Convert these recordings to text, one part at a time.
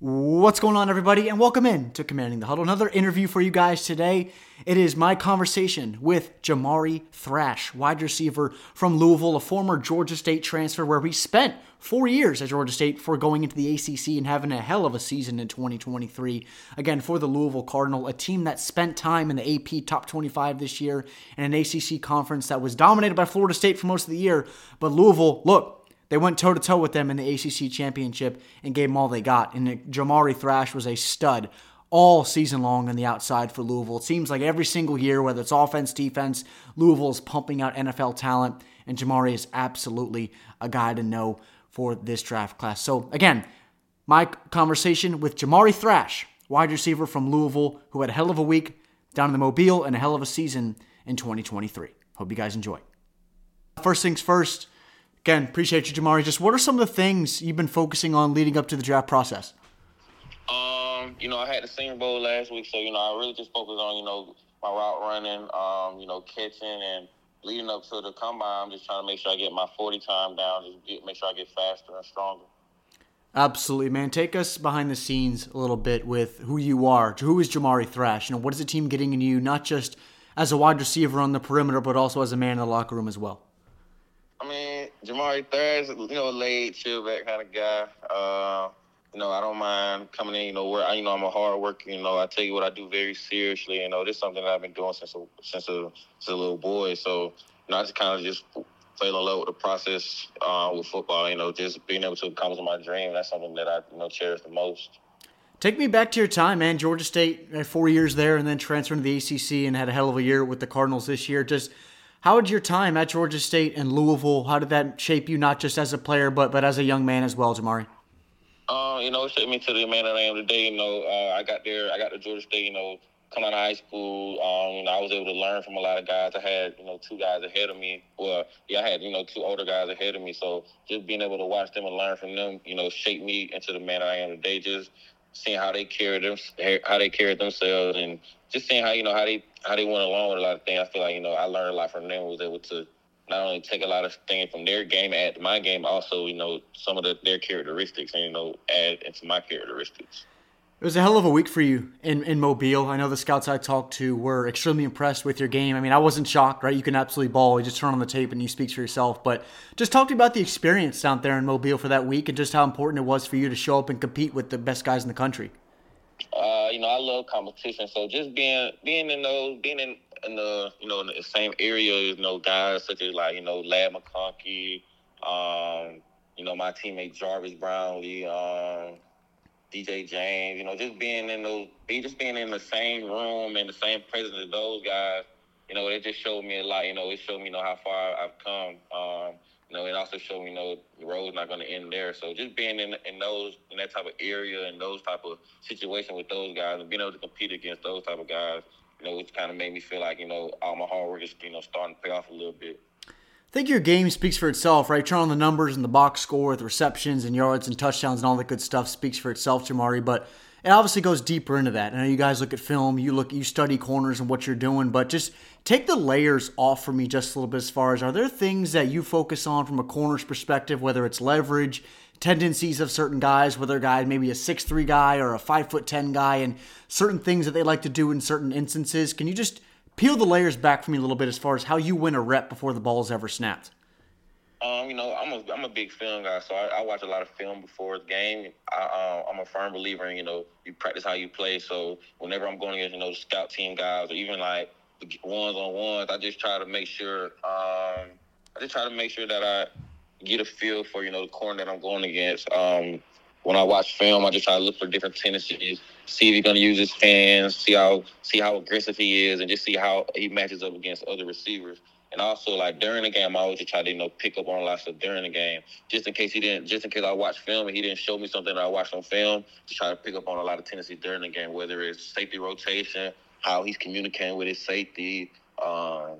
What's going on, everybody, and welcome in to Commanding the Huddle. Another interview for you guys today. It is my conversation with Jamari Thrash, wide receiver from Louisville, a former Georgia State transfer where he spent four years at Georgia State before going into the ACC and having a hell of a season in 2023. Again, for the Louisville Cardinal, a team that spent time in the AP top 25 this year and an ACC conference that was dominated by Florida State for most of the year. But Louisville, look, they went toe to toe with them in the ACC championship and gave them all they got. And Jamari Thrash was a stud all season long on the outside for Louisville. It seems like every single year, whether it's offense, defense, Louisville is pumping out NFL talent, and Jamari is absolutely a guy to know for this draft class. So, again, my conversation with Jamari Thrash, wide receiver from Louisville, who had a hell of a week down in the Mobile and a hell of a season in 2023. Hope you guys enjoy. First things first, Again, appreciate you, Jamari. Just what are some of the things you've been focusing on leading up to the draft process? Um, you know, I had the Senior Bowl last week, so you know, I really just focused on you know my route running, um, you know, catching, and leading up to the combine. I'm just trying to make sure I get my 40 time down, just get, make sure I get faster and stronger. Absolutely, man. Take us behind the scenes a little bit with who you are. Who is Jamari Thrash? You know, what is the team getting in you, not just as a wide receiver on the perimeter, but also as a man in the locker room as well? Jamari Thrash, you know, laid, chill back kind of guy. Uh, you know, I don't mind coming in. You know, where I, you know, I'm a hard worker. You know, I tell you what I do very seriously. You know, this is something that I've been doing since a, since a, since a little boy. So, you know, I just kind of just fell in love with the process uh, with football. You know, just being able to accomplish my dream. That's something that I you know cherish the most. Take me back to your time, man. Georgia State, four years there, and then transferred to the ACC and had a hell of a year with the Cardinals this year. Just how did your time at Georgia State and Louisville? How did that shape you, not just as a player, but but as a young man as well, Jamari? Uh, you know, it shaped me to the man that I am today. You know, uh, I got there, I got to Georgia State. You know, coming out of high school, um, you know, I was able to learn from a lot of guys. I had, you know, two guys ahead of me. Well, yeah, I had, you know, two older guys ahead of me. So just being able to watch them and learn from them, you know, shaped me into the man I am today. Just seeing how they carry them, how they carry themselves, and just seeing how you know how they how they went along with a lot of things. I feel like you know I learned a lot from them. Was able to not only take a lot of things from their game, add to my game, also you know some of the, their characteristics, and you know add into my characteristics. It was a hell of a week for you in, in Mobile. I know the scouts I talked to were extremely impressed with your game. I mean, I wasn't shocked, right? You can absolutely ball. You just turn on the tape and you speak for yourself. But just talk to me about the experience down there in Mobile for that week and just how important it was for you to show up and compete with the best guys in the country. Uh, you know, I love competition. So just being being in those being in, in the you know in the same area, you know, guys such as like you know Ladd McConkey, um, you know my teammate Jarvis Brownlee, um, DJ James, you know, just being in those, just being in the same room and the same presence as those guys, you know, it just showed me a lot. You know, it showed me, you know, how far I've come. Um, you know, it also showed me, you know, the road's not going to end there. So just being in in those in that type of area and those type of situation with those guys and being able to compete against those type of guys, you know, it kind of made me feel like, you know, all my hard work is, you know, starting to pay off a little bit. I think your game speaks for itself, right? Turn on the numbers and the box score with receptions and yards and touchdowns and all that good stuff speaks for itself, Jamari. But it obviously goes deeper into that. I know you guys look at film, you look, you study corners and what you're doing, but just take the layers off for me just a little bit. As far as are there things that you focus on from a corner's perspective, whether it's leverage, tendencies of certain guys, whether a guy maybe a six three guy or a five foot ten guy, and certain things that they like to do in certain instances. Can you just peel the layers back for me a little bit as far as how you win a rep before the ball is ever snapped? Um, you know, I'm a I'm a big film guy, so I, I watch a lot of film before the game. I, uh, I'm a firm believer in you know you practice how you play. So whenever I'm going against you know scout team guys or even like ones on ones, I just try to make sure um, I just try to make sure that I get a feel for you know the corner that I'm going against. Um, when I watch film, I just try to look for different tendencies, see if he's going to use his hands, see how see how aggressive he is, and just see how he matches up against other receivers. And also, like during the game, I always just try to you know pick up on a lot of stuff during the game, just in case he didn't, just in case I watch film and he didn't show me something that I watched on film. To try to pick up on a lot of tendencies during the game, whether it's safety rotation, how he's communicating with his safety, um,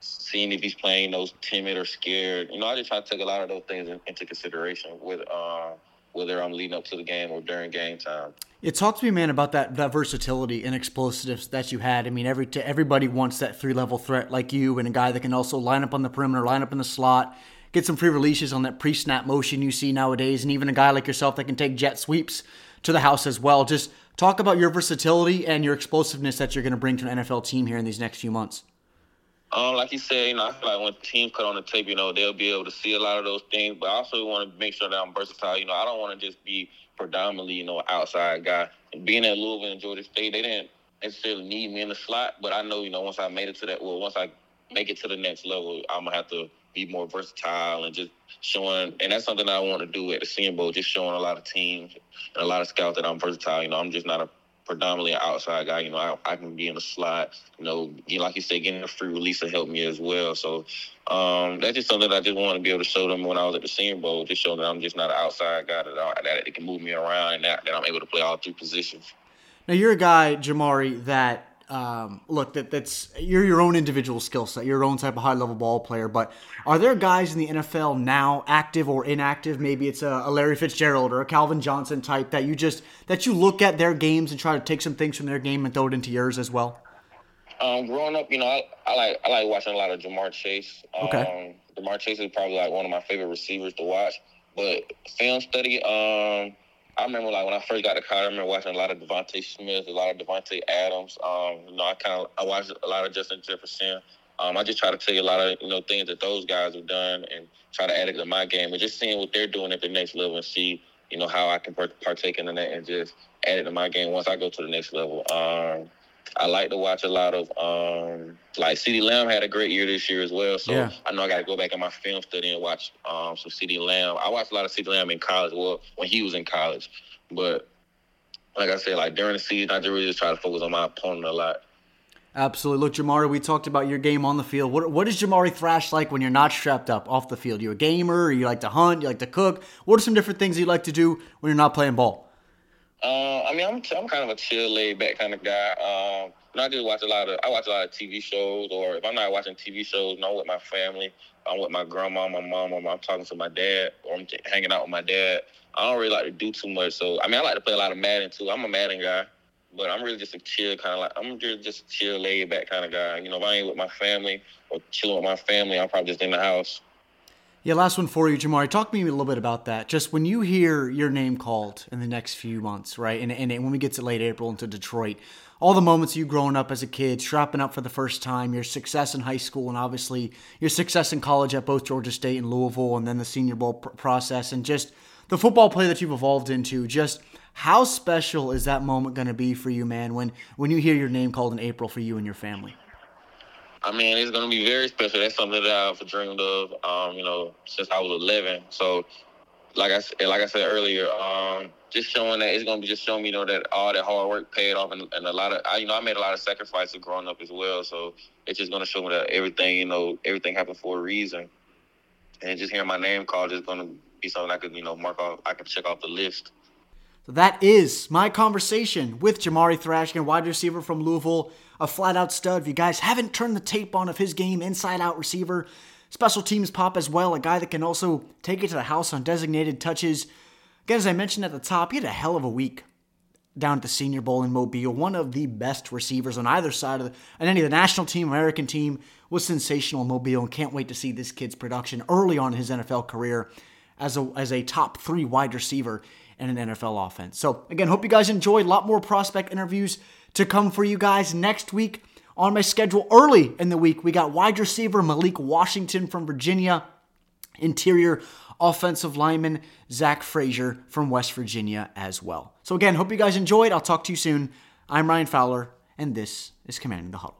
seeing if he's playing those timid or scared. You know, I just try to take a lot of those things in, into consideration with uh, whether I'm leading up to the game or during game time. Yeah, talk to me, man, about that that versatility and explosiveness that you had. I mean, every to, everybody wants that three level threat like you, and a guy that can also line up on the perimeter, line up in the slot, get some free releases on that pre snap motion you see nowadays, and even a guy like yourself that can take jet sweeps to the house as well. Just talk about your versatility and your explosiveness that you're going to bring to an NFL team here in these next few months. Um, like you said, you know, I feel like when teams cut on the tape, you know, they'll be able to see a lot of those things. But I also want to make sure that I'm versatile. You know, I don't want to just be predominantly, you know, outside guy. Being at Louisville and Georgia State, they didn't necessarily need me in the slot. But I know, you know, once I made it to that, well, once I make it to the next level, I'm gonna have to be more versatile and just showing. And that's something I want to do at the Senior Bowl, just showing a lot of teams and a lot of scouts that I'm versatile. You know, I'm just not a predominantly an outside guy. You know, I, I can be in the slot. You know, like you said, getting a free release to help me as well. So um, that's just something that I just want to be able to show them when I was at the Senior Bowl, just show that I'm just not an outside guy that, I, that it can move me around and that, that I'm able to play all three positions. Now you're a guy, Jamari, that um, look, that that's you're your own individual skill set, your own type of high level ball player. But are there guys in the NFL now, active or inactive? Maybe it's a, a, Larry Fitzgerald or a Calvin Johnson type that you just that you look at their games and try to take some things from their game and throw it into yours as well. Um, growing up, you know, I, I, like I like watching a lot of Ja'Marr Chase. Okay. Um, Ja'Marr Chase is probably like one of my favorite receivers to watch. But film study, um, I remember like when I first got to college, I remember watching a lot of DeVonta Smith, a lot of Davante Adams. Um, you know, I kind of I watched a lot of Justin Jefferson. Um, I just try to tell you a lot of you know things that those guys have done and try to add it to my game, and just seeing what they're doing at the next level and see you know how I can partake in that and just add it to my game once I go to the next level. Um, I like to watch a lot of um, like CeeDee Lamb had a great year this year as well. So yeah. I know I got to go back in my film study and watch um, some CeeDee Lamb. I watched a lot of CeeDee Lamb in college. Well, when he was in college, but like I said, like during the season, I just really just try to focus on my opponent a lot. Absolutely. Look, Jamari, we talked about your game on the field. What, what is Jamari Thrash like when you're not strapped up off the field? You a gamer? You like to hunt? You like to cook? What are some different things you like to do when you're not playing ball? Uh, I mean, I'm I'm kind of a chill, laid back kind of guy. Um, I just watch a lot of I watch a lot of TV shows, or if I'm not watching TV shows, I'm with my family. I'm with my grandma, my mom, or I'm talking to my dad, or I'm hanging out with my dad. I don't really like to do too much. So I mean, I like to play a lot of Madden too. I'm a Madden guy, but I'm really just a chill kind of like I'm just just a chill, laid back kind of guy. You know, if I ain't with my family or chilling with my family, I'm probably just in the house. Yeah, last one for you, Jamari. Talk to me a little bit about that. Just when you hear your name called in the next few months, right? And, and when we get to late April into Detroit, all the moments you growing up as a kid, strapping up for the first time, your success in high school, and obviously your success in college at both Georgia State and Louisville, and then the Senior Bowl pr- process, and just the football play that you've evolved into. Just how special is that moment going to be for you, man? When when you hear your name called in April for you and your family? I mean, it's going to be very special. That's something that I've dreamed of, um, you know, since I was 11. So, like I like I said earlier, um, just showing that it's going to be just showing me, you know, that all that hard work paid off, and, and a lot of, I, you know, I made a lot of sacrifices growing up as well. So it's just going to show me that everything, you know, everything happened for a reason, and just hearing my name called is going to be something I could, you know, mark off. I can check off the list. That is my conversation with Jamari Thrashkin, wide receiver from Louisville, a flat out stud. If you guys haven't turned the tape on of his game, inside out receiver, special teams pop as well, a guy that can also take it to the house on designated touches. Again, as I mentioned at the top, he had a hell of a week down at the Senior Bowl in Mobile. One of the best receivers on either side of the, and any of the national team, American team, was sensational in Mobile, and can't wait to see this kid's production early on in his NFL career as a as a top three wide receiver in an NFL offense. So again, hope you guys enjoyed. A lot more prospect interviews to come for you guys next week. On my schedule early in the week, we got wide receiver Malik Washington from Virginia, interior offensive lineman Zach Frazier from West Virginia as well. So again, hope you guys enjoyed. I'll talk to you soon. I'm Ryan Fowler, and this is Commanding the Huddle.